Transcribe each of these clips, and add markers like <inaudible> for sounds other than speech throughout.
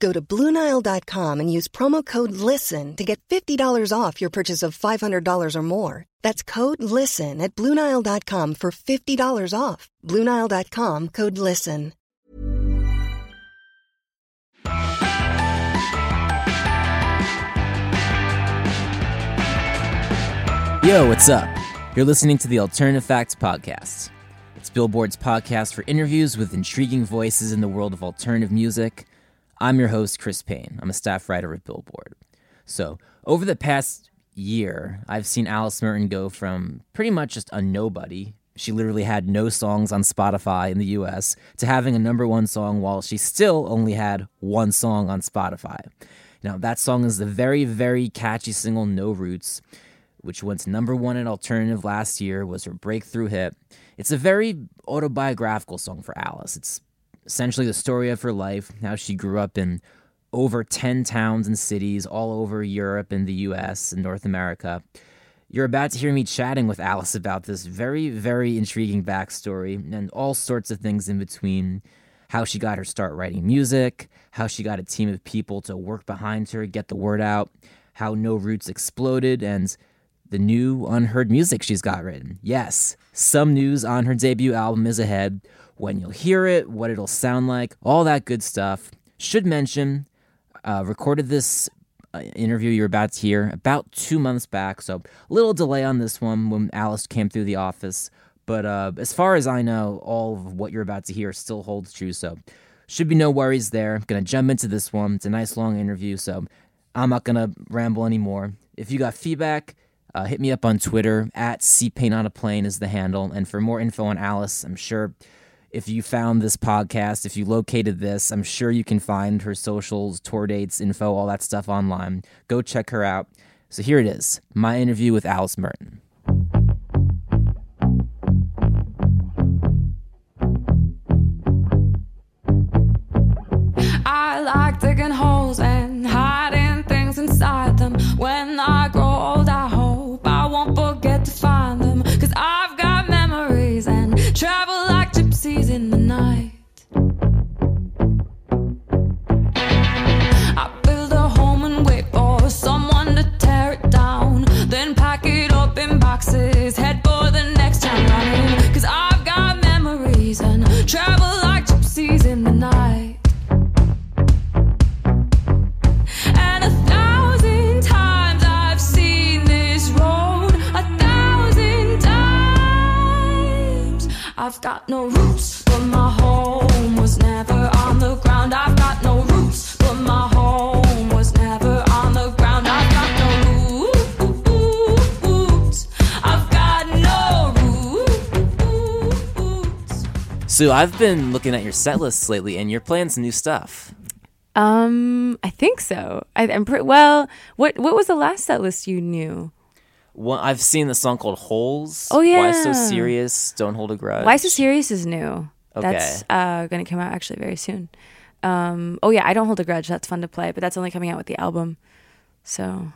Go to Bluenile.com and use promo code LISTEN to get $50 off your purchase of $500 or more. That's code LISTEN at Bluenile.com for $50 off. Bluenile.com code LISTEN. Yo, what's up? You're listening to the Alternative Facts Podcast. It's Billboard's podcast for interviews with intriguing voices in the world of alternative music. I'm your host, Chris Payne. I'm a staff writer at Billboard. So, over the past year, I've seen Alice Merton go from pretty much just a nobody. She literally had no songs on Spotify in the US to having a number one song while she still only had one song on Spotify. Now, that song is the very, very catchy single No Roots, which went number one in alternative last year, was her breakthrough hit. It's a very autobiographical song for Alice. It's essentially the story of her life, how she grew up in over 10 towns and cities all over Europe and the US and North America. You're about to hear me chatting with Alice about this very, very intriguing backstory and all sorts of things in between. How she got her start writing music, how she got a team of people to work behind her, get the word out, how No Roots exploded, and the new unheard music she's got written. Yes, some news on her debut album is ahead when you'll hear it, what it'll sound like, all that good stuff. Should mention, uh, recorded this uh, interview you're about to hear about two months back, so a little delay on this one when Alice came through the office. But uh, as far as I know, all of what you're about to hear still holds true, so should be no worries there. I'm gonna jump into this one. It's a nice long interview, so I'm not gonna ramble anymore. If you got feedback, uh, hit me up on Twitter at cpain on a plane is the handle. And for more info on Alice, I'm sure if you found this podcast, if you located this, I'm sure you can find her socials, tour dates, info, all that stuff online. Go check her out. So here it is my interview with Alice Merton. I've got no roots, but my home was never on the ground. I've got no roots, but my home was never on the ground. I've got no roots. I've got no roots. So I've been looking at your set lists lately, and you're playing some new stuff. Um, I think so. I, I'm pretty well. What What was the last set list you knew? One, I've seen the song called Holes. Oh, yeah. Why so serious? Don't hold a grudge. Why so serious is new. Okay. That's uh, going to come out actually very soon. Um, oh yeah, I don't hold a grudge. That's fun to play, but that's only coming out with the album. So,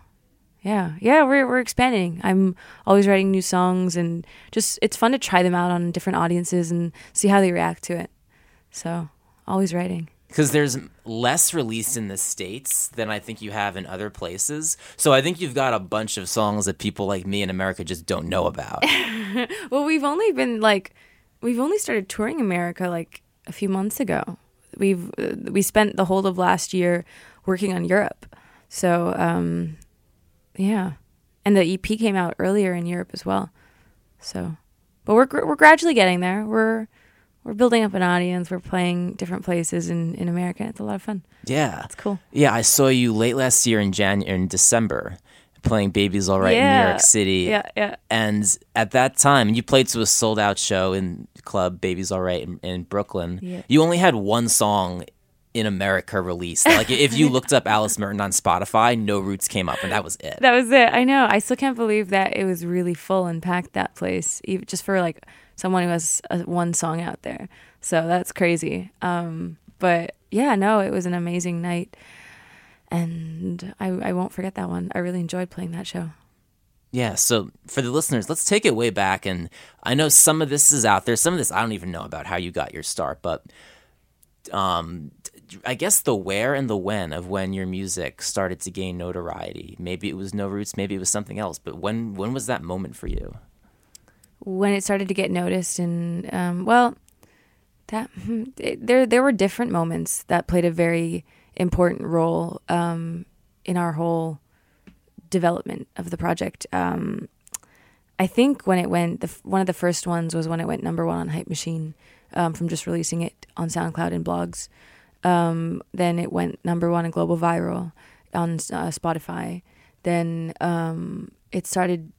yeah, yeah, we're we're expanding. I'm always writing new songs, and just it's fun to try them out on different audiences and see how they react to it. So, always writing. Because there's less released in the states than I think you have in other places. So I think you've got a bunch of songs that people like me in America just don't know about. <laughs> Well, we've only been like, we've only started touring America like a few months ago. We've uh, we spent the whole of last year working on Europe, so um, yeah, and the EP came out earlier in Europe as well. So, but we're we're gradually getting there. We're we're building up an audience. We're playing different places in in America. It's a lot of fun. Yeah. It's cool. Yeah, I saw you late last year in Jan in December playing Baby's All Right in New York City. Yeah, yeah. And at that time, you played to a sold out show in club Baby's All Right in, in Brooklyn. Yeah. You only had one song in America released. Like if you looked up Alice Merton on Spotify, No Roots came up and that was it. That was it. I know. I still can't believe that it was really full and packed that place, even just for like someone who has a, one song out there. So that's crazy. Um, but yeah, no, it was an amazing night, and I I won't forget that one. I really enjoyed playing that show. Yeah, so for the listeners, let's take it way back. And I know some of this is out there. Some of this I don't even know about how you got your start, but um, I guess the where and the when of when your music started to gain notoriety. Maybe it was No Roots, maybe it was something else. But when when was that moment for you? When it started to get noticed and um, well that hmm, it, there there were different moments that played a very important role um, in our whole development of the project. Um, I think when it went the, one of the first ones was when it went number one on Hype Machine um, from just releasing it on SoundCloud and blogs. Um, then it went number one in global viral on uh, Spotify. Then um, it started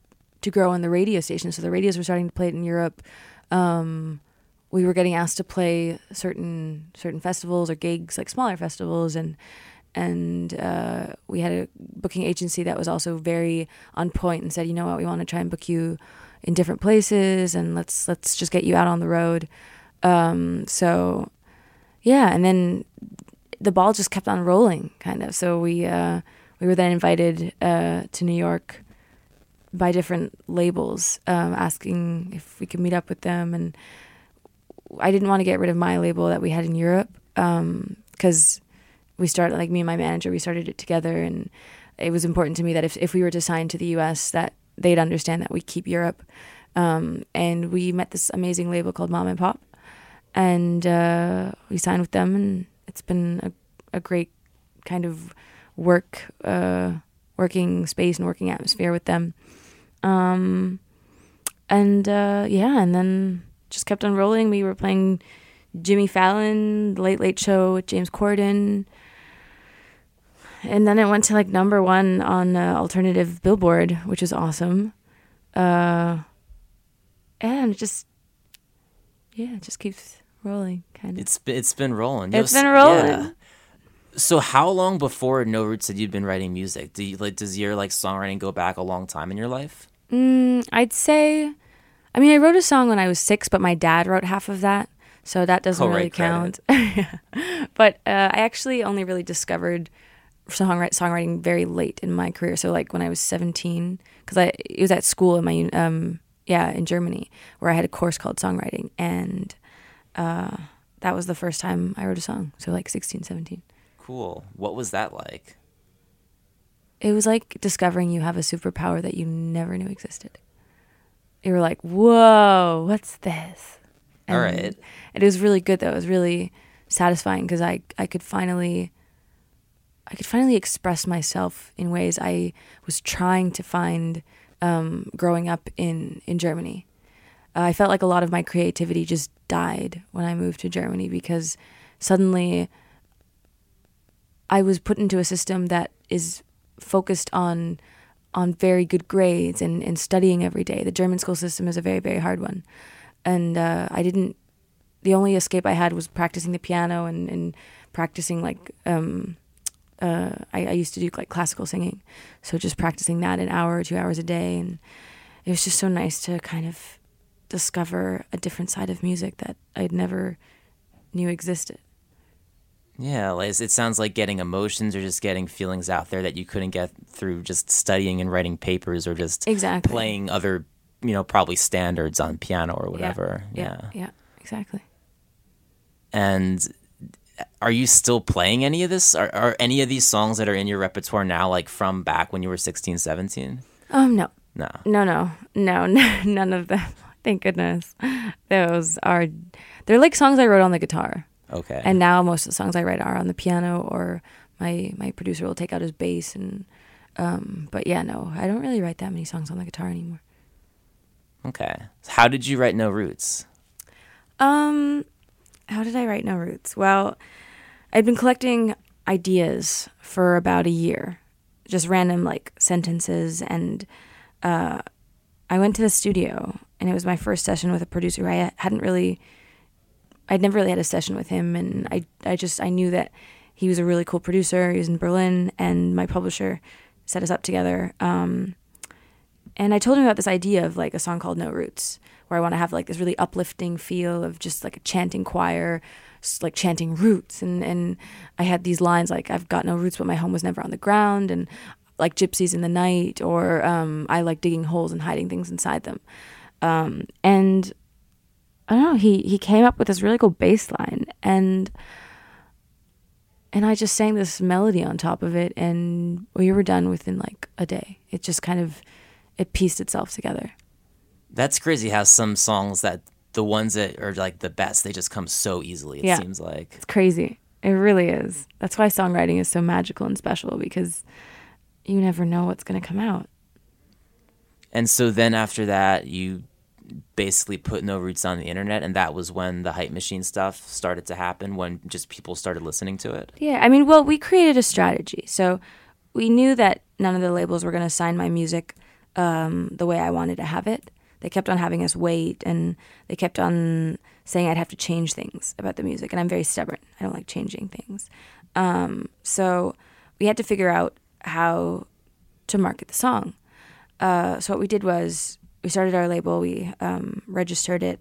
to grow on the radio station. So the radios were starting to play it in Europe. Um, we were getting asked to play certain certain festivals or gigs, like smaller festivals, and and uh, we had a booking agency that was also very on point and said, you know what, we want to try and book you in different places, and let's let's just get you out on the road. Um, so yeah, and then the ball just kept on rolling, kind of. So we uh, we were then invited uh, to New York by different labels, um, asking if we could meet up with them. And I didn't want to get rid of my label that we had in Europe because we started, like me and my manager, we started it together, and it was important to me that if if we were to sign to the U.S., that they'd understand that we keep Europe. Um, and we met this amazing label called Mom and Pop, and uh, we signed with them, and it's been a, a great kind of work, uh, working space and working atmosphere with them. Um, and uh, yeah, and then just kept on rolling. We were playing Jimmy Fallon, The Late Late Show with James Corden. And then it went to like number one on uh, alternative Billboard, which is awesome. Uh, and it just, yeah, it just keeps rolling, kind of. It's it's been rolling. It's Yo, been rolling. yeah. So how long before No Roots had you been writing music? Do you, like does your like songwriting go back a long time in your life? Mm, I'd say, I mean, I wrote a song when I was six, but my dad wrote half of that, so that doesn't really count. <laughs> but uh, I actually only really discovered songwriting, songwriting very late in my career. So like when I was seventeen, because I it was at school in my um yeah in Germany where I had a course called songwriting, and uh, that was the first time I wrote a song. So like 16, 17. Cool. What was that like? It was like discovering you have a superpower that you never knew existed. You were like, "Whoa, what's this?" All right. It was really good though. It was really satisfying because I I could finally I could finally express myself in ways I was trying to find um, growing up in in Germany. Uh, I felt like a lot of my creativity just died when I moved to Germany because suddenly I was put into a system that is focused on on very good grades and, and studying every day. The German school system is a very very hard one, and uh, I didn't. The only escape I had was practicing the piano and, and practicing like um, uh, I, I used to do like classical singing, so just practicing that an hour or two hours a day, and it was just so nice to kind of discover a different side of music that I'd never knew existed. Yeah, it sounds like getting emotions or just getting feelings out there that you couldn't get through just studying and writing papers or just Exactly. playing other, you know, probably standards on piano or whatever. Yeah, yeah, exactly. And are you still playing any of this? Are, are any of these songs that are in your repertoire now like from back when you were 16, 17? Um, no, No. no, no, no, <laughs> no, none of them. Thank goodness. Those are, they're like songs I wrote on the guitar. Okay. And now most of the songs I write are on the piano, or my my producer will take out his bass and Um, but yeah, no, I don't really write that many songs on the guitar anymore. Okay. How did you write No Roots? Um, how did I write No Roots? Well, I'd been collecting ideas for about a year, just random like sentences, and uh, I went to the studio, and it was my first session with a producer who I hadn't really, I'd never really had a session with him, and I, I just I knew that he was a really cool producer. He was in Berlin, and my publisher set us up together. Um, and I told him about this idea of like a song called No Roots, where I want to have like this really uplifting feel of just like a chanting choir, like chanting roots. And, and I had these lines like, I've got no roots, but my home was never on the ground. And like gypsies in the night, or um, I like digging holes and hiding things inside them. Um, and I don't know, he, he came up with this really cool bass line. And and I just sang this melody on top of it, and we were done within like a day. It just kind of it pieced itself together. That's crazy how some songs that the ones that are like the best, they just come so easily, it Yeah. seems like. It's crazy. It really is. That's why songwriting is so magical and special because you never know what's going to come out. And so then after that, you basically put No Roots on the internet, and that was when the hype machine stuff started to happen, when just people started listening to it. Yeah, I mean, well, we created a strategy. So we knew that none of the labels were going to sign my music um, the way I wanted to have it. They kept on having us wait, and they kept on saying I'd have to change things about the music. And I'm very stubborn. I don't like changing things. Um, so we had to figure out how to market the song. Uh, so what we did was we started our label, we um, registered it,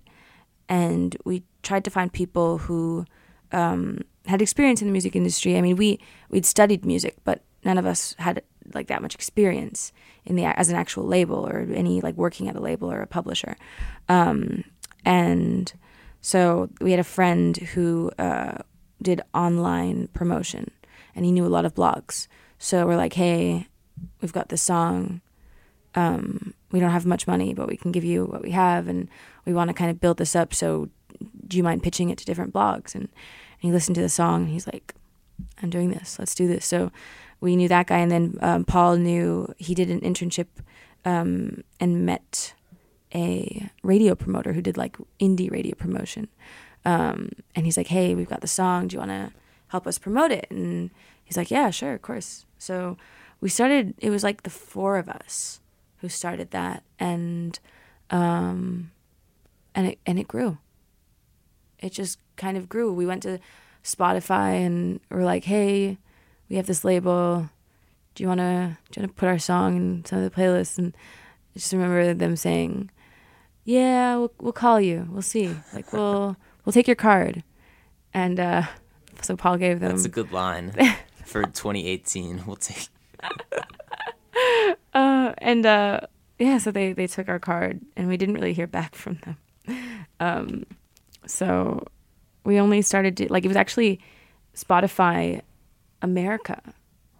and we tried to find people who um, had experience in the music industry. I mean, we we'd studied music, but none of us had like that much experience in the as an actual label or any like working at a label or a publisher. Um, and so we had a friend who uh, did online promotion, and he knew a lot of blogs. So we're like, hey, we've got this song. Um, we don't have much money, but we can give you what we have, and we want to kind of build this up. So, do you mind pitching it to different blogs? And, and he listened to the song, and he's like, "I'm doing this. Let's do this." So, we knew that guy, and then um, Paul knew he did an internship um, and met a radio promoter who did like indie radio promotion. Um, and he's like, "Hey, we've got the song. Do you want to help us promote it?" And he's like, "Yeah, sure, of course." So we started. It was like the four of us who started that, and um, and it and it grew. It just kind of grew. We went to Spotify and we're like, "Hey, we have this label. Do you wanna do you wanna put our song in some of the playlists?" And I just remember them saying, "Yeah, we'll we'll call you. We'll see. Like we'll <laughs> we'll take your card." And uh, so Paul gave them. That's a good line <laughs> for 2018. We'll take. <laughs> uh, and uh, yeah, so they they took our card, and we didn't really hear back <laughs> from them. Um, so we only started to like it was actually Spotify America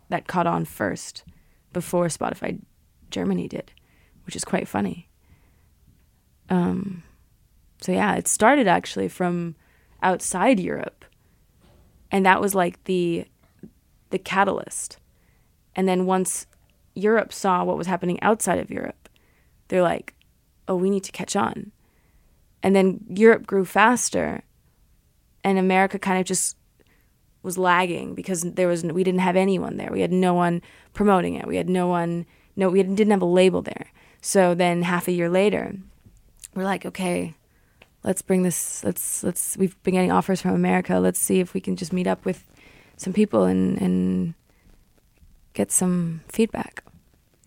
that caught on first before Spotify Germany did, which is quite funny. Um, so yeah, it started actually from outside Europe, and that was like the the catalyst. And then once Europe saw what was happening outside of Europe, they're like, "Oh, we need to catch on." And then Europe grew faster, and America kind of just was lagging because there was we didn't have anyone there. We had no one promoting it. We had no one. No, we didn't have a label there. So then half a year later, we're like, okay, let's bring this. Let's let's. We've been getting offers from America. Let's see if we can just meet up with some people and and get some feedback.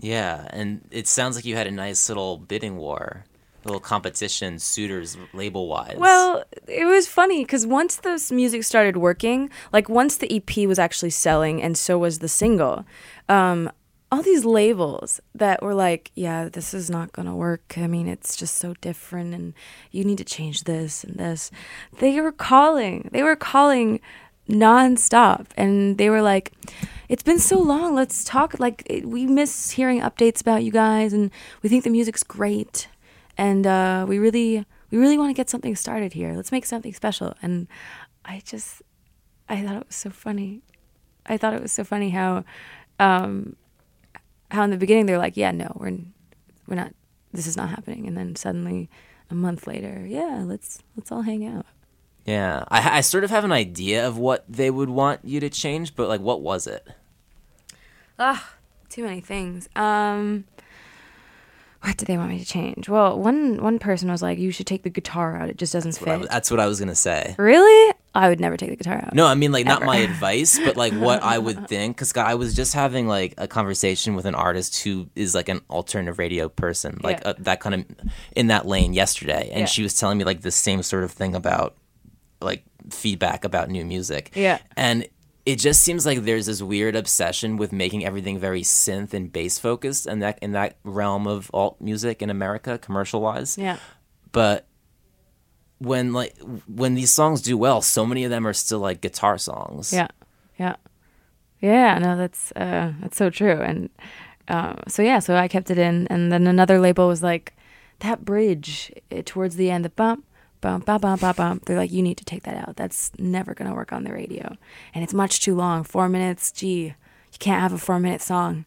Yeah, and it sounds like you had a nice little bidding war, little competition, suitors label wise. Well, it was funny because once this music started working, like once the EP was actually selling and so was the single, um, all these labels that were like, yeah, this is not going to work. I mean, it's just so different and you need to change this and this. They were calling, they were calling nonstop. And they were like, it's been so long. Let's talk. Like, it, we miss hearing updates about you guys and we think the music's great. And uh, we really, we really want to get something started here. Let's make something special. And I just, I thought it was so funny. I thought it was so funny how, um, how in the beginning they're like, yeah, no, we're we're not. This is not happening, and then suddenly a month later, yeah, let's let's all hang out. Yeah, I, I sort of have an idea of what they would want you to change, but like, what was it? Ah, too many things. Um, what did they want me to change? Well, one one person was like, "You should take the guitar out. It just doesn't What I fit." was- that's what I was gonna say. really? I would never take the guitar out. No, I mean like not my <laughs> advice, but like what I would think. Because I was just having like a conversation with an artist who is like an alternative radio person, like Yeah. uh, that kind of in that lane yesterday, and Yeah. she was telling me like the same sort of thing about like feedback about new music. Yeah. and it just seems like there's this weird obsession with making everything very synth and bass focused, and that in that realm of alt music in America, commercial wise Yeah. but when like when these songs do well so many of them are still like guitar songs Yeah, yeah, yeah. No, that's uh, that's so true. And uh, so yeah, so I kept it in, and then another label was like, that bridge eh, towards the end, the bump, bump, bum, bum, bum, bump. They're like, you need to take that out. That's never gonna work on the radio, and it's much too long. Four minutes. Gee, you can't have a four minute song.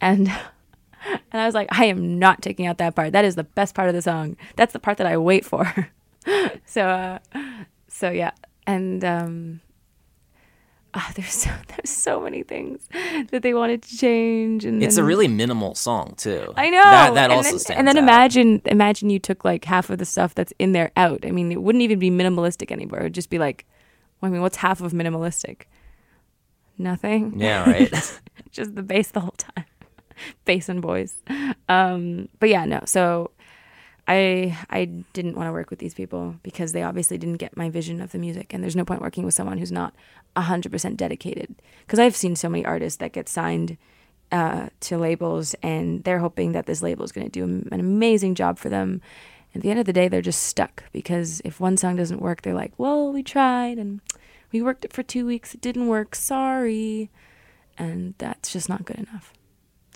And <laughs> and I was like, I am not taking out that part. That is the best part of the song. That's the part that I wait for. <laughs> so uh, so yeah, and um, <laughs> ah, there's so there's so many things that they wanted to change, and it's a really minimal song too I know that, that and also then, stands and then out. imagine imagine you took like half of the stuff that's in there out. I mean, it wouldn't even be minimalistic anymore. It would just be like, well, I mean, what's half of minimalistic? Nothing. yeah right <laughs> just the bass the whole time. <laughs> bass and boys. Um, but yeah, no. So I I didn't want to work with these people because they obviously didn't get my vision of the music, and there's no point working with someone who's not hundred percent dedicated. Because I've seen so many artists that get signed uh, to labels, and they're hoping that this label is going to do an amazing job for them. At the end of the day, they're just stuck because if one song doesn't work, they're like, "Well, we tried and we worked it for two weeks. It didn't work. Sorry." And that's just not good enough.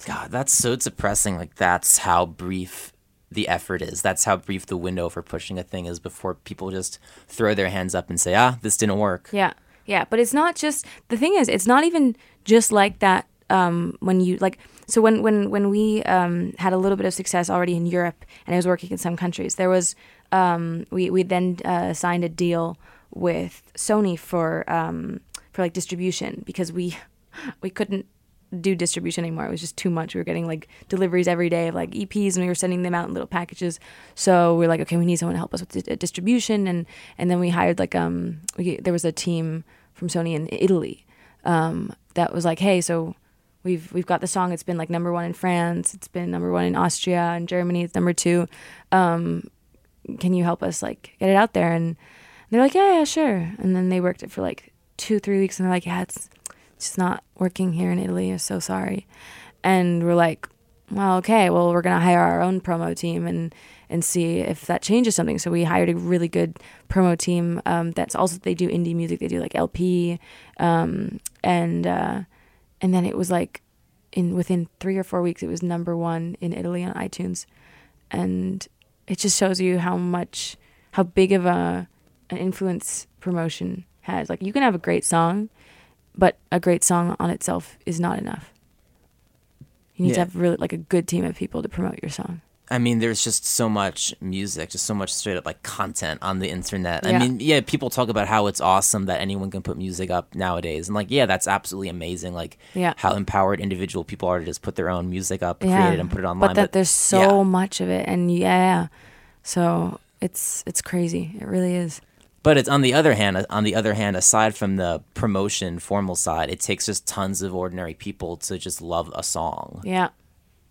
god that's so depressing like that's how brief the effort is. That's how brief the window for pushing a thing is before people just throw their hands up and say ah this didn't work. Yeah, yeah, but it's not just the thing is it's not even just like that. Um, when you like, so when when when we um, had a little bit of success already in Europe, and I was working in some countries, there was um, we we then uh, signed a deal with Sony for um, for like distribution because we <laughs> we couldn't do distribution anymore. It was just too much. We were getting like deliveries every day of like EPs, and we were sending them out in little packages. So we are like, okay, we need someone to help us with di- distribution, and and then we hired like um we, there was a team from Sony in Italy um, that was like, hey, so we've we've got the song. It's been like number one in France. It's been number one in Austria and Germany. It's number two. Um, can you help us like get it out there? And they're like, yeah, yeah, sure. And then they worked it for like two, three weeks, and they're like, yeah, it's just not working here in Italy. I'm so sorry. And we're like, well, okay, well, we're gonna hire our own promo team and and see if that changes something. So we hired a really good promo team. Um, that's also they do indie music. They do like LP, um, and uh, and then it was like in within three or four weeks, it was number one in Italy on iTunes, and it just shows you how much how big of a an influence promotion has. Like you can have a great song, but a great song on itself is not enough. You need to have really like a good team of people to promote your song. I mean, there's just so much music, just so much straight up like content on the internet. I mean, yeah, people talk about how it's awesome that anyone can put music up nowadays. And like, yeah, that's absolutely amazing. Like, Yeah. how empowered individual people are to just put their own music up, create it, and put it online. But that there's so yeah. much of it, and yeah, so it's it's crazy. It really is. But it's on the other hand, on the other hand, aside from the promotion formal side, it takes just tons of ordinary people to just love a song, Yeah,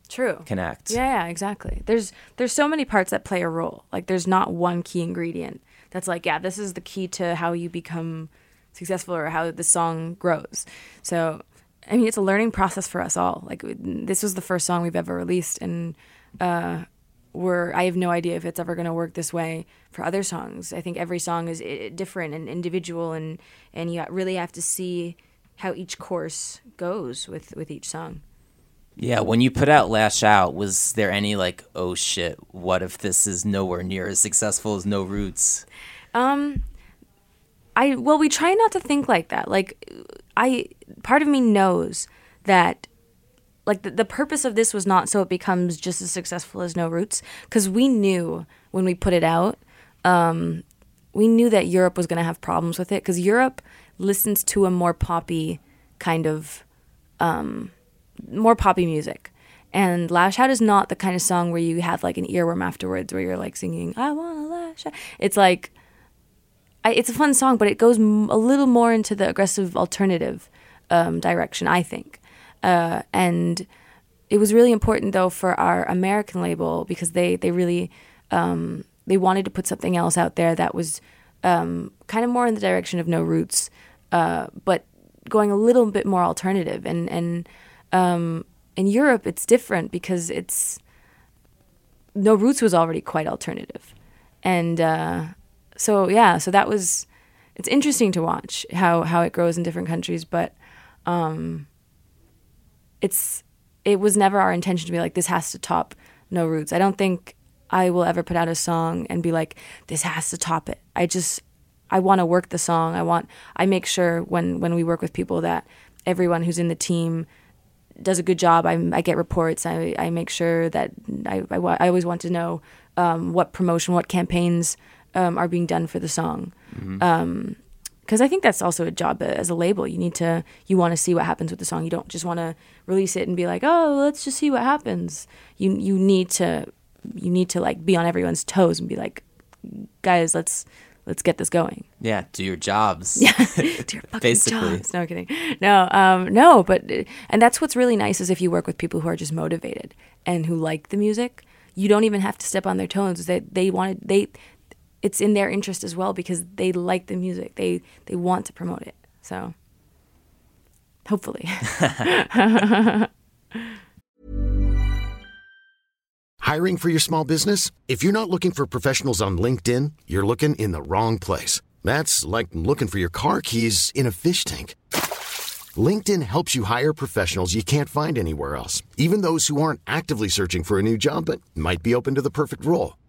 true. connect. Yeah, yeah, exactly. There's there's so many parts that play a role. Like there's not one key ingredient that's like, yeah, this is the key to how you become successful or how the song grows. So, I mean, it's a learning process for us all. Like this was the first song we've ever released and uh we're I have no idea if it's ever going to work this way for other songs. I think every song is different and individual and and you really have to see how each course goes with with each song. Yeah, when you put out Lash Out, was there any like, oh shit, what if this is nowhere near as successful as No Roots? Um, I well, we try not to think like that. Like, I part of me knows that like the, the purpose of this was not so it becomes just as successful as No Roots because we knew when we put it out, um, we knew that Europe was going to have problems with it because Europe listens to a more poppy kind of um, more poppy music. And Lash Out is not the kind of song where you have like an earworm afterwards where you're like singing, I want to lash out. It's like, I, it's a fun song, but it goes m- a little more into the aggressive alternative um, direction, I think. Uh, and it was really important though for our American label because they, they really, um, they wanted to put something else out there that was um, kind of more in the direction of No Roots, uh, but going a little bit more alternative. And, and, um, in Europe, it's different because it's No Roots was already quite alternative, and uh, so yeah, so that was it's interesting to watch how how it grows in different countries, but um, it's it was never our intention to be like this has to top No Roots. I don't think I will ever put out a song and be like this has to top it. I just I want to work the song. I want I make sure when when we work with people that everyone who's in the team does a good job. I, I get reports. I, I make sure that I, I, I always want to know um, what promotion, what campaigns um, are being done for the song. Because I think that's also a job as a label. You need to, you want to see what happens with the song. You don't just want to release it and be like, oh, let's just see what happens. You you need to, you need to like be on everyone's toes and be like, guys, let's let's get this going. Yeah, do your jobs. Yeah, <laughs> do your fucking Basically. jobs. No kidding. No, um, no, but and that's what's really nice is if you work with people who are just motivated and who like the music. You don't even have to step on their toes. They they wanted they, it's in their interest as well because they like the music. They they want to promote it. So hopefully. <laughs> Hiring for your small business? If you're not looking for professionals on LinkedIn, you're looking in the wrong place. That's like looking for your car keys in a fish tank. LinkedIn helps you hire professionals you can't find anywhere else, even those who aren't actively searching for a new job but might be open to the perfect role.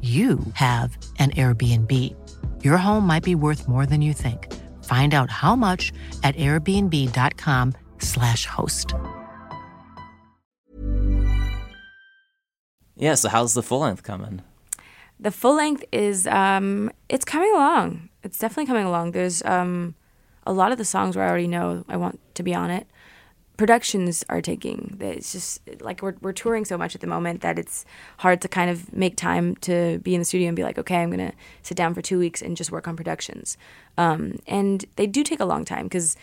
you have an Airbnb. Your home might be worth more than you think. Find out how much at airbnb.com/slash host. Yeah, so how's the full length coming? the full length is um, it's coming along. It's definitely coming along. There's um, a lot of the songs where I already know I want to be on it. Productions are taking. It's just like we're we're touring so much at the moment that it's hard to kind of make time to be in the studio and be like, okay, I'm gonna sit down for two weeks and just work on productions. Um, and they do take a long time because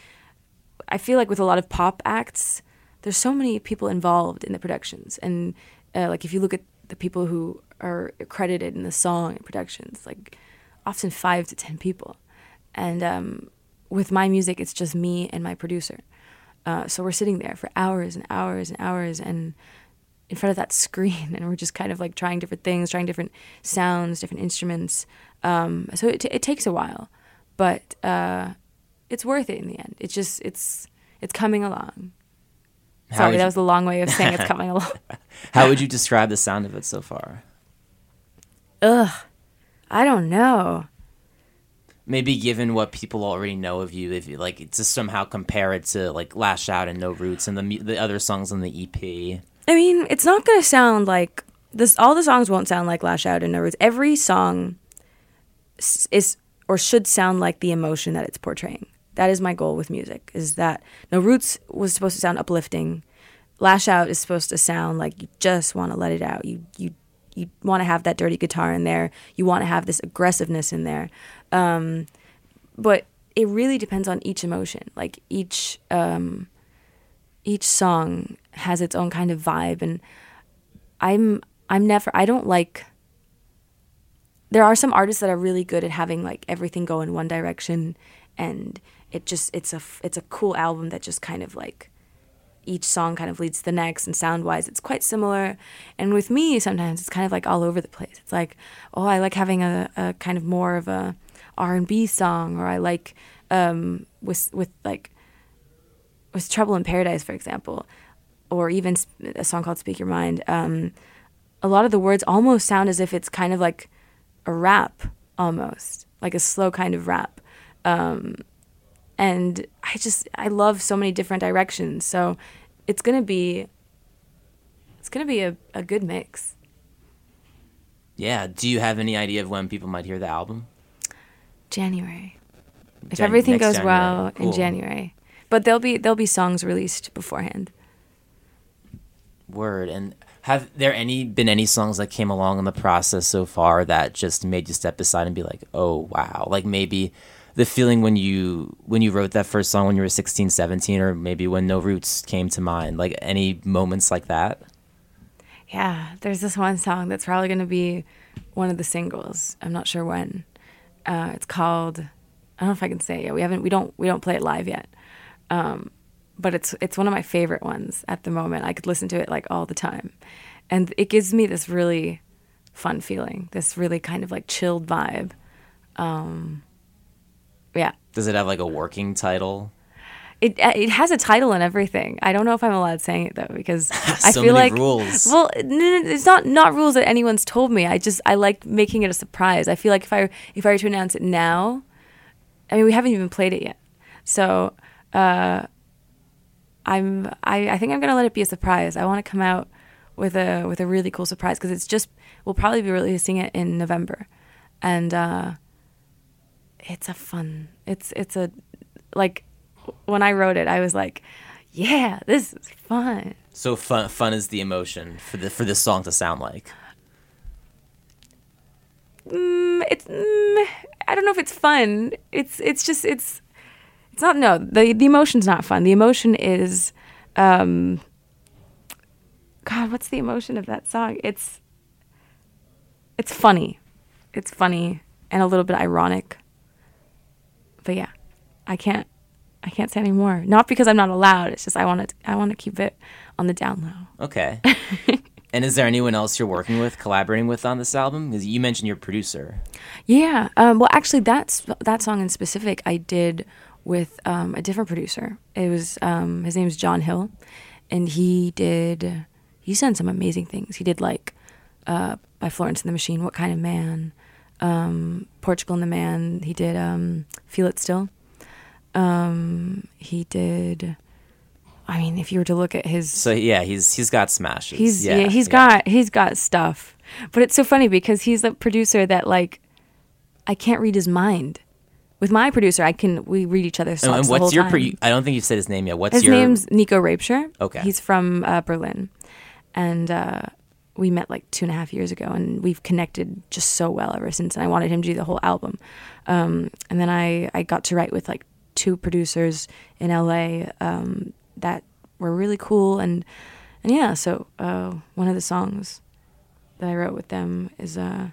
I feel like with a lot of pop acts, there's so many people involved in the productions, and uh, like if you look at the people who are credited in the song and productions, like often five to ten people, and um, with my music, it's just me and my producer. Uh, so we're sitting there for hours and hours and hours, and in front of that <laughs> screen, and we're just kind of like trying different things, trying different sounds, different instruments. Um, so it, it takes a while, but uh, it's worth it in the end. It's just it's it's coming along. How Sorry, that was a long way of saying it's <laughs> coming along. How would you describe the sound of it so far? Ugh, I don't know. Maybe given what people already know of you, if you like to somehow compare it to like Lash Out and No Roots and the the other songs on the EP. I mean, it's not gonna sound like this. All the songs won't sound like Lash Out and No Roots. Every song is or should sound like the emotion that it's portraying. That is my goal with music. Is that No Roots was supposed to sound uplifting. Lash Out is supposed to sound like you just want to let it out. You you you want to have that dirty guitar in there. You want to have this aggressiveness in there. Um, but it really depends on each emotion. Like each um, each song has its own kind of vibe and I'm I'm never I don't like there are some artists that are really good at having like everything go in one direction and it just it's a it's a cool album that just kind of like each song kind of leads to the next and sound wise it's quite similar. And with me sometimes it's kind of like all over the place. It's like oh i like having a, a kind of more of a r&b song or i like um with with like with trouble in paradise for example or even a song called speak your mind. Um a lot of the words almost sound as if it's kind of like a rap almost like a slow kind of rap. Um and I just I love so many different directions. So it's gonna be it's gonna be a, a good mix. Yeah. Do you have any idea of when people might hear the album? January. If Jan- everything goes well Cool. in January. But there'll be there'll be songs released beforehand. Word. And have there any been any songs that came along in the process so far that just made you step aside and be like, "Oh, wow." Like maybe the feeling when you when you wrote that first song when you were 16, 17 or maybe when No Roots came to mind. Like any moments like that? Yeah, there's this one song that's probably going to be one of the singles. I'm not sure when. Uh, it's called. I don't know if I can say it. We haven't. We don't. We don't play it live yet. Um, but it's it's one of my favorite ones at the moment. I could listen to it like all the time, and it gives me this really fun feeling. This really kind of like chilled vibe. Um, yeah, Does it have like a working title? it uh, it has a title and everything. I don't know if I'm allowed saying it though because <laughs> I feel like rules. well, it's not not rules that anyone's told me. I just I like making it a surprise. I feel like if I if I were to announce it now, I mean we haven't even played it yet, so uh, I'm I, I think I'm gonna let it be a surprise. I want to come out with a with a really cool surprise because it's just we'll probably be releasing it in November, and uh, it's a fun. It's it's a like when I wrote it, I was like, yeah, this is fun. So fun fun is the emotion for the for this song to sound like. Mm, it's mm, I don't know if it's fun. It's it's just it's it's not no the the emotion's not fun. The emotion is um God, what's the emotion of that song? It's it's funny. It's funny and a little bit ironic. But yeah, I can't I can't say any more. Not because I'm not allowed. It's just I want to I want to keep it on the down low. Okay. <laughs> and is there anyone else you're working with, collaborating with on this album? Because you mentioned your producer. Yeah. Um, well, actually, that's that song in specific I did with um, a different producer. It was um, his name's John Hill, and he did he's done some amazing things. He did like uh, by Florence and the Machine, What Kind of Man, um, Portugal and the Man. He did um, Feel It Still. Um, he did. I mean, if you were to look at his So yeah, he's he's got smashes. He's yeah, yeah, he's got he's got stuff. But it's so funny because he's a producer that like I can't read his mind. With my producer, I can we read each other's thoughts and what's your? Pro- I don't think you've said his name yet. What's his your? name's Nico Rebscher. Okay. He's from uh, Berlin, and uh, we met like two and a half years ago, and we've connected just so well ever since. And I wanted him to do the whole album, um, and then I I got to write with like two producers in LA um, that were really cool, and and yeah, so uh, one of the songs that I wrote with them is uh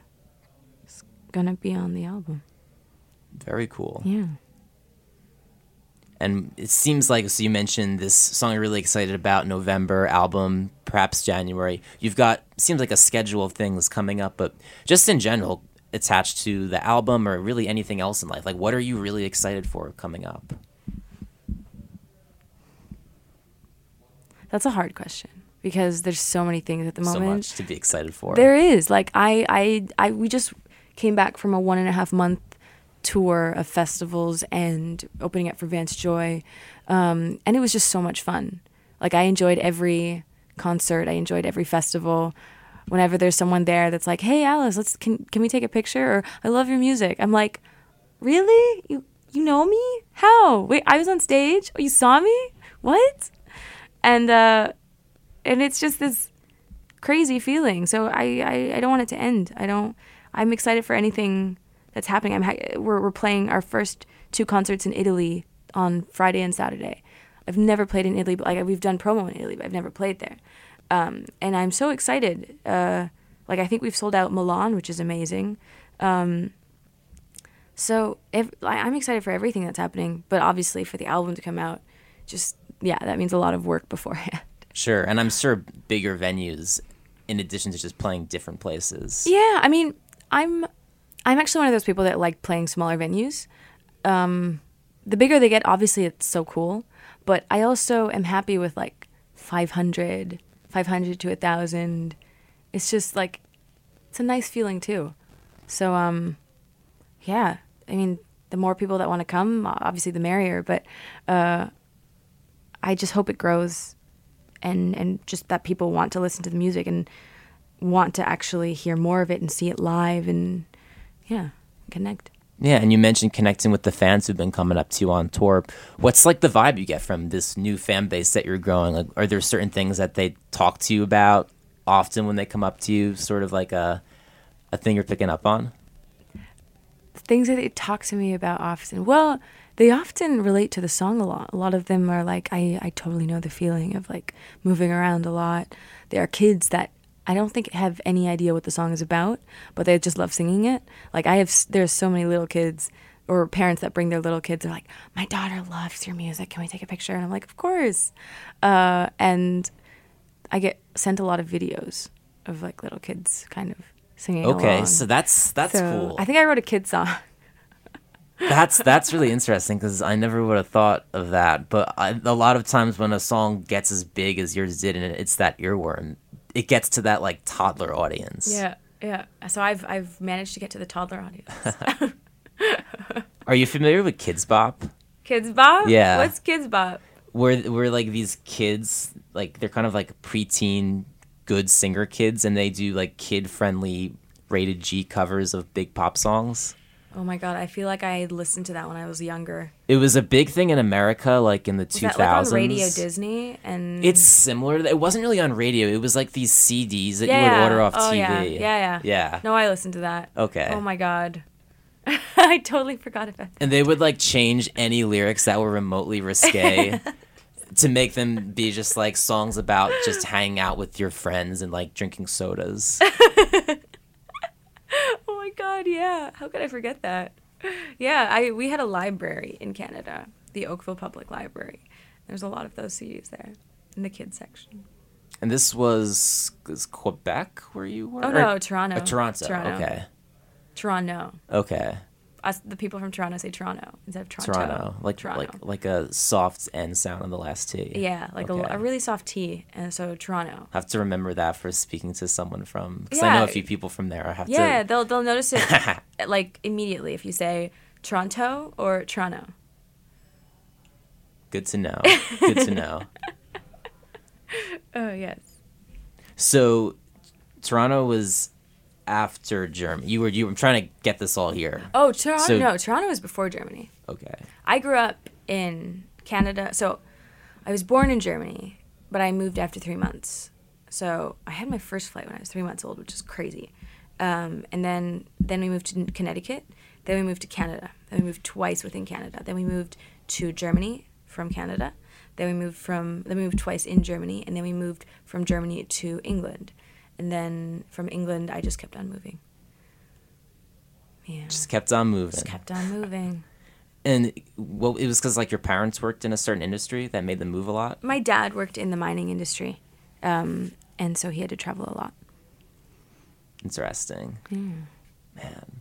is gonna be on the album. very cool. Yeah. And it seems like so you mentioned this song you're really excited about November album, perhaps January. You've got seems like a schedule of things coming up, but just in general, attached to the album or really anything else in life, like what are you really excited for coming up? That's a hard question because there's so many things at the moment So much to be excited for. There is like I, I, I. We just came back from a one and a half month tour of festivals and opening up for Vance Joy, um, and it was just so much fun. Like I enjoyed every concert. I enjoyed every festival. Whenever there's someone there that's like, "Hey, Alice, let's can can we take a picture?" or "I love your music," I'm like, "Really? You you know me? How? Wait, I was on stage. Oh, you saw me? What?" And uh, and it's just this crazy feeling. So I, I, I don't want it to end. I don't. I'm excited for anything that's happening. I'm ha- we're we're playing our first two concerts in Italy on Friday and Saturday. I've never played in Italy, but like we've done promo in Italy, but I've never played there. Um, and I'm so excited. Uh, like I think we've sold out Milan, which is amazing. Um, so ev- I- I'm excited for everything that's happening, but obviously for the album to come out, just yeah, that means a lot of work <laughs> beforehand. Sure, and I'm sure bigger venues, in addition to just playing different places. Yeah, I mean, I'm I'm actually one of those people that like playing smaller venues. Um, the bigger they get, obviously, it's so cool. But I also am happy with like 500, 500 to a thousand. It's just like it's a nice feeling too. So um, yeah, I mean, the more people that want to come, obviously, the merrier. But uh, I just hope it grows, and and just that people want to listen to the music and want to actually hear more of it and see it live and yeah, connect. Yeah, and you mentioned connecting with the fans who've been coming up to you on tour. What's like the vibe you get from this new fan base that you're growing? Like, are there certain things that they talk to you about often when they come up to you? Sort of like a a thing you're picking up on. things that they talk to me about often. Well, they often relate to the song a lot. A lot of them are like, I, I totally know the feeling of like moving around a lot. There are kids that I don't think have any idea what the song is about, but they just love singing it. Like I have, there's so many little kids or parents that bring their little kids. They're like, my daughter loves your music. Can we take a picture? And I'm like, of course. Uh, and I get sent a lot of videos of like little kids kind of singing. Okay, along. so that's that's So, cool. I think I wrote a kid song. <laughs> That's that's really interesting because I never would have thought of that. But I, a lot of times when a song gets as big as yours did, and it's that earworm, it gets to that like toddler audience. Yeah, yeah. So I've I've managed to get to the toddler audience. <laughs> Are you familiar with Kidz Bop? Kidz Bop? Yeah. What's Kidz Bop? Where where like these kids like they're kind of like preteen good singer kids, and they do like kid friendly rated G covers of big pop songs. Oh my god, I feel like I listened to that when I was younger. It was a big thing in America, like in the Was that like on. Radio Disney? And It's similar. It wasn't really on radio. It was like these CDs that you would order off oh, TV. Yeah. yeah, yeah, Yeah. No, I listened to that. Okay. Oh my god, <laughs> I totally forgot about that. And they would like change any lyrics that were remotely risque <laughs> to make them be just like songs about just hanging out with your friends and like drinking sodas. <laughs> Oh my god, yeah. How could I forget that? Yeah, I we had a library in Canada, the Oakville Public Library. There's a lot of those CDs there in the kids section. And this was, was Quebec where you were? Oh Or- no, Toronto. uh, Toronto. Toronto. Okay. Toronto. Okay. Us, the people from Toronto say Toronto instead of Toronto. Toronto. Like Toronto. like like a soft N sound on the last T. yeah, like Okay. a, a really soft T, and so Toronto. I have to remember that for speaking to someone from because I know a few people from there. I have Yeah, to they'll they'll notice it <laughs> eh, like immediately if you say Toronto or Toronto. good to know. <laughs> Good to know. Oh yes. So Toronto was after Germany. You were you I'm trying to get this all here. Oh, Toronto. So- no, Toronto was before Germany. Okay. I grew up in Canada. So I was born in Germany, but I moved after three months. So I had my first flight when I was three months old, which is crazy. Um, and then then we moved to Connecticut. Then we moved to Canada. Then we moved twice within Canada. Then we moved to Germany from Canada. Then we moved from then we moved twice in Germany, and then we moved from Germany to England. And then from England, I just kept on moving. Yeah, Just kept on moving. just kept on moving. <laughs> and well, it was because like your parents worked in a certain industry that made them move a lot. my dad worked in the mining industry, um, and so he had to travel a lot. Interesting. Man.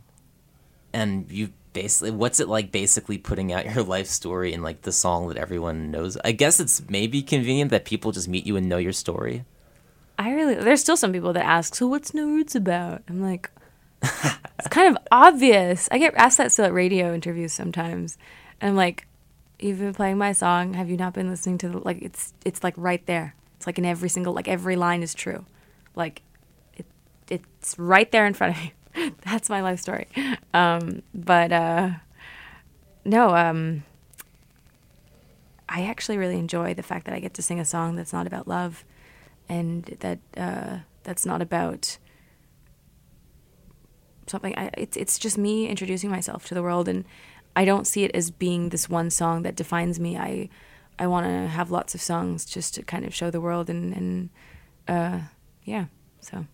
And you basically, what's it like basically putting out your <laughs> life story in like the song that everyone knows? I guess it's maybe convenient that people just meet you and know your story. I really there's still some people that ask, so what's No Roots about? I'm like, it's kind of obvious. I get asked that still at radio interviews sometimes, and I'm like, you've been playing my song. Have you not been listening to the, like it's it's like right there. It's like in every single like every line is true, like it it's right there in front of you. <laughs> That's my life story. Um, but uh, no, um, I actually really enjoy the fact that I get to sing a song that's not about love, and that uh, that's not about something. I, it's it's just me introducing myself to the world, and I don't see it as being this one song that defines me. I I want to have lots of songs just to kind of show the world and and uh, yeah. So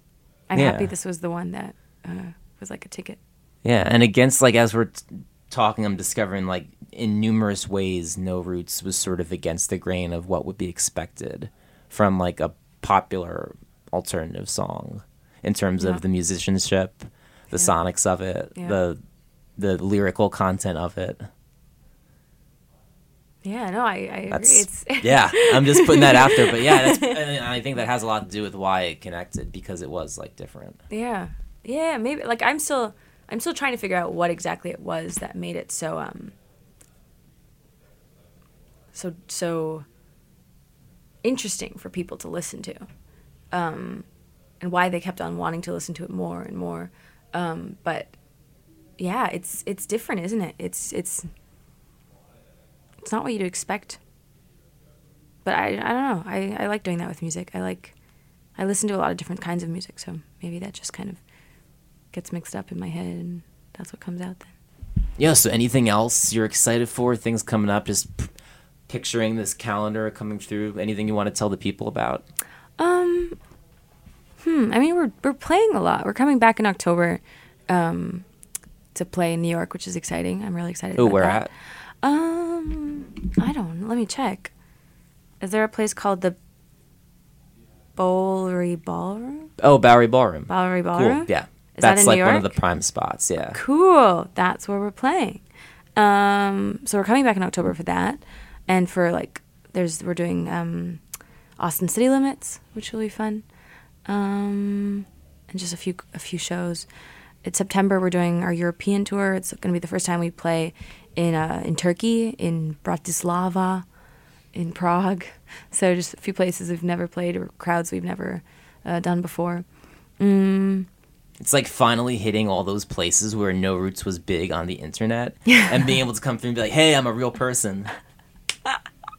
I'm Yeah. happy this was the one that uh, was like a ticket. Yeah, and against like as we're t- talking, I'm discovering like in numerous ways, No Roots was sort of against the grain of what would be expected from like a popular alternative song in terms Yeah. of the musicianship, the sonics of it, Yeah. the the lyrical content of it. Yeah, no, I, I agree. It's <laughs> yeah. I'm just putting that out there, but yeah, that's, <laughs> and I think that has a lot to do with why it connected because it was like different. yeah, yeah. Maybe like I'm still I'm still trying to figure out what exactly it was that made it so um so so interesting for people to listen to, um, and why they kept on wanting to listen to it more and more. Um, but yeah, it's it's different, isn't it? It's it's it's not what you'd expect. But I I don't know. I, I like doing that with music. I like I listen to a lot of different kinds of music, so maybe that just kind of gets mixed up in my head and that's what comes out then. Yeah. So anything else you're excited for? Things coming up? Just picturing this calendar coming through. Anything you want to tell the people about? Um hmm, I mean we're we're playing a lot. We're coming back in October um to play in New York, which is exciting. I'm really excited Oh, where that. at? Um, I don't. Let me check. Is there a place called the Bowery Ballroom? Oh, Bowery Ballroom. Bowery Cool. Ballroom. Yeah. Is that That's in like one of the prime spots. Yeah. Cool. That's where we're playing. Um, so we're coming back in October for that, and for like, there's we're doing um, Austin City Limits, which will be fun, um, and just a few a few shows. In September, we're doing our European tour. It's going to be the first time we play in uh, in Turkey, in Bratislava, in Prague. <laughs> So just a few places we've never played or crowds we've never uh, done before. Mm, It's like finally hitting all those places where No Roots was big on the internet <laughs> and being able to come through and be like, hey, I'm a real person. <laughs>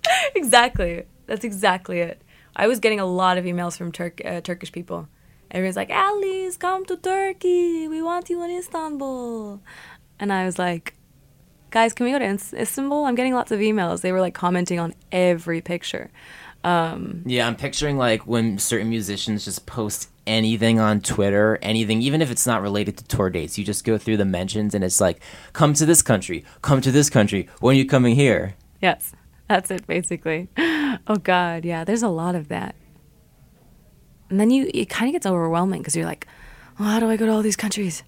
<laughs> exactly. That's exactly it. I was getting a lot of emails from Turk uh, Turkish people. Everyone's like, "Alice, come to Turkey. We want you in Istanbul." And I was like, "Guys, can we go to Is- Istanbul?" I'm getting lots of emails. They were like commenting on every picture. Um, Yeah, I'm picturing like when certain musicians just post anything on Twitter, anything, even if it's not related to tour dates. You just go through the mentions and it's like, come to this country, come to this country. When are you coming here? yes, that's it basically. Oh God, yeah. There's a lot of that. And then you, it kind of gets overwhelming because you're like, well, how do I go to all these countries?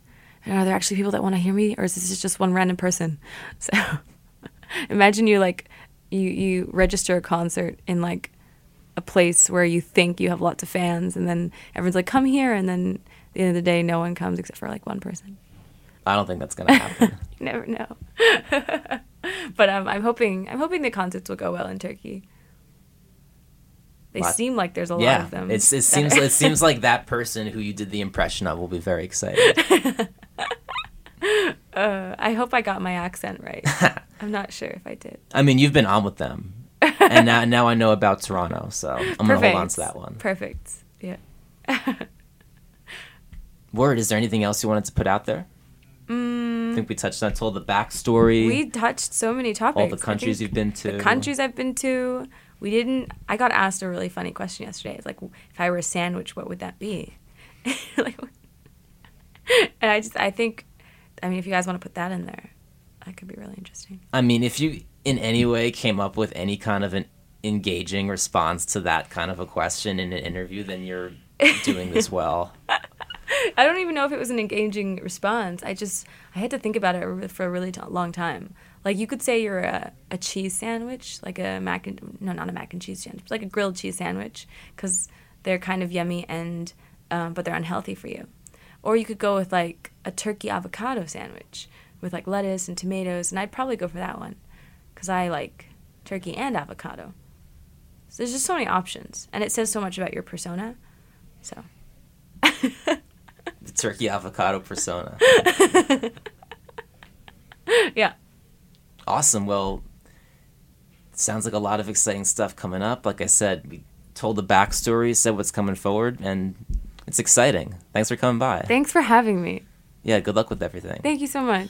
And are there actually people that want to hear me, or is this just one random person? <laughs> So imagine you like you you register a concert in like a place where you think you have lots of fans, and then everyone's like, come here, and then at the end of the day, no one comes except for like one person. I don't think that's gonna happen. <laughs> You never know. <laughs> <laughs> but um, I'm hoping I'm hoping the concerts will go well in Turkey. They Lot- seem like there's a lot of them. it's it seems it <laughs> seems like that person who you did the impression of will be very excited. <laughs> Uh, I hope I got my accent right. I'm not sure if I did. I mean, you've been on with them, and now now I know about Toronto, so I'm gonna hold on to that one. Perfect. Yeah. Word, is there anything else you wanted to put out there? I think we touched on all the backstory, Mm. We touched so many topics. all the countries you've been to. The countries I've been to. We didn't. I got asked a really funny question yesterday. It's like, if I were a sandwich, what would that be? <laughs> like, <laughs> and I just, I think, I mean, if you guys want to put that in there, that could be really interesting. I mean, if you in any way came up with any kind of an engaging response to that kind of a question in an interview, then you're doing this <laughs> well. <laughs> I don't even know if it was an engaging response. I just I had to think about it for a really t- long time. Like you could say you're a, a cheese sandwich, like a mac and no, not a mac and cheese sandwich, like a grilled cheese sandwich, because they're kind of yummy and um, but they're unhealthy for you. Or you could go with like a turkey avocado sandwich with like lettuce and tomatoes, and I'd probably go for that one, because I like turkey and avocado. So there's just so many options, and it says so much about your persona. So. <laughs> The turkey avocado persona. <laughs> Yeah. Awesome. Well, sounds like a lot of exciting stuff coming up. Like I said, we told the backstory, said what's coming forward, and it's exciting. Thanks for coming by. Thanks for having me. yeah, good luck with everything. Thank you so much.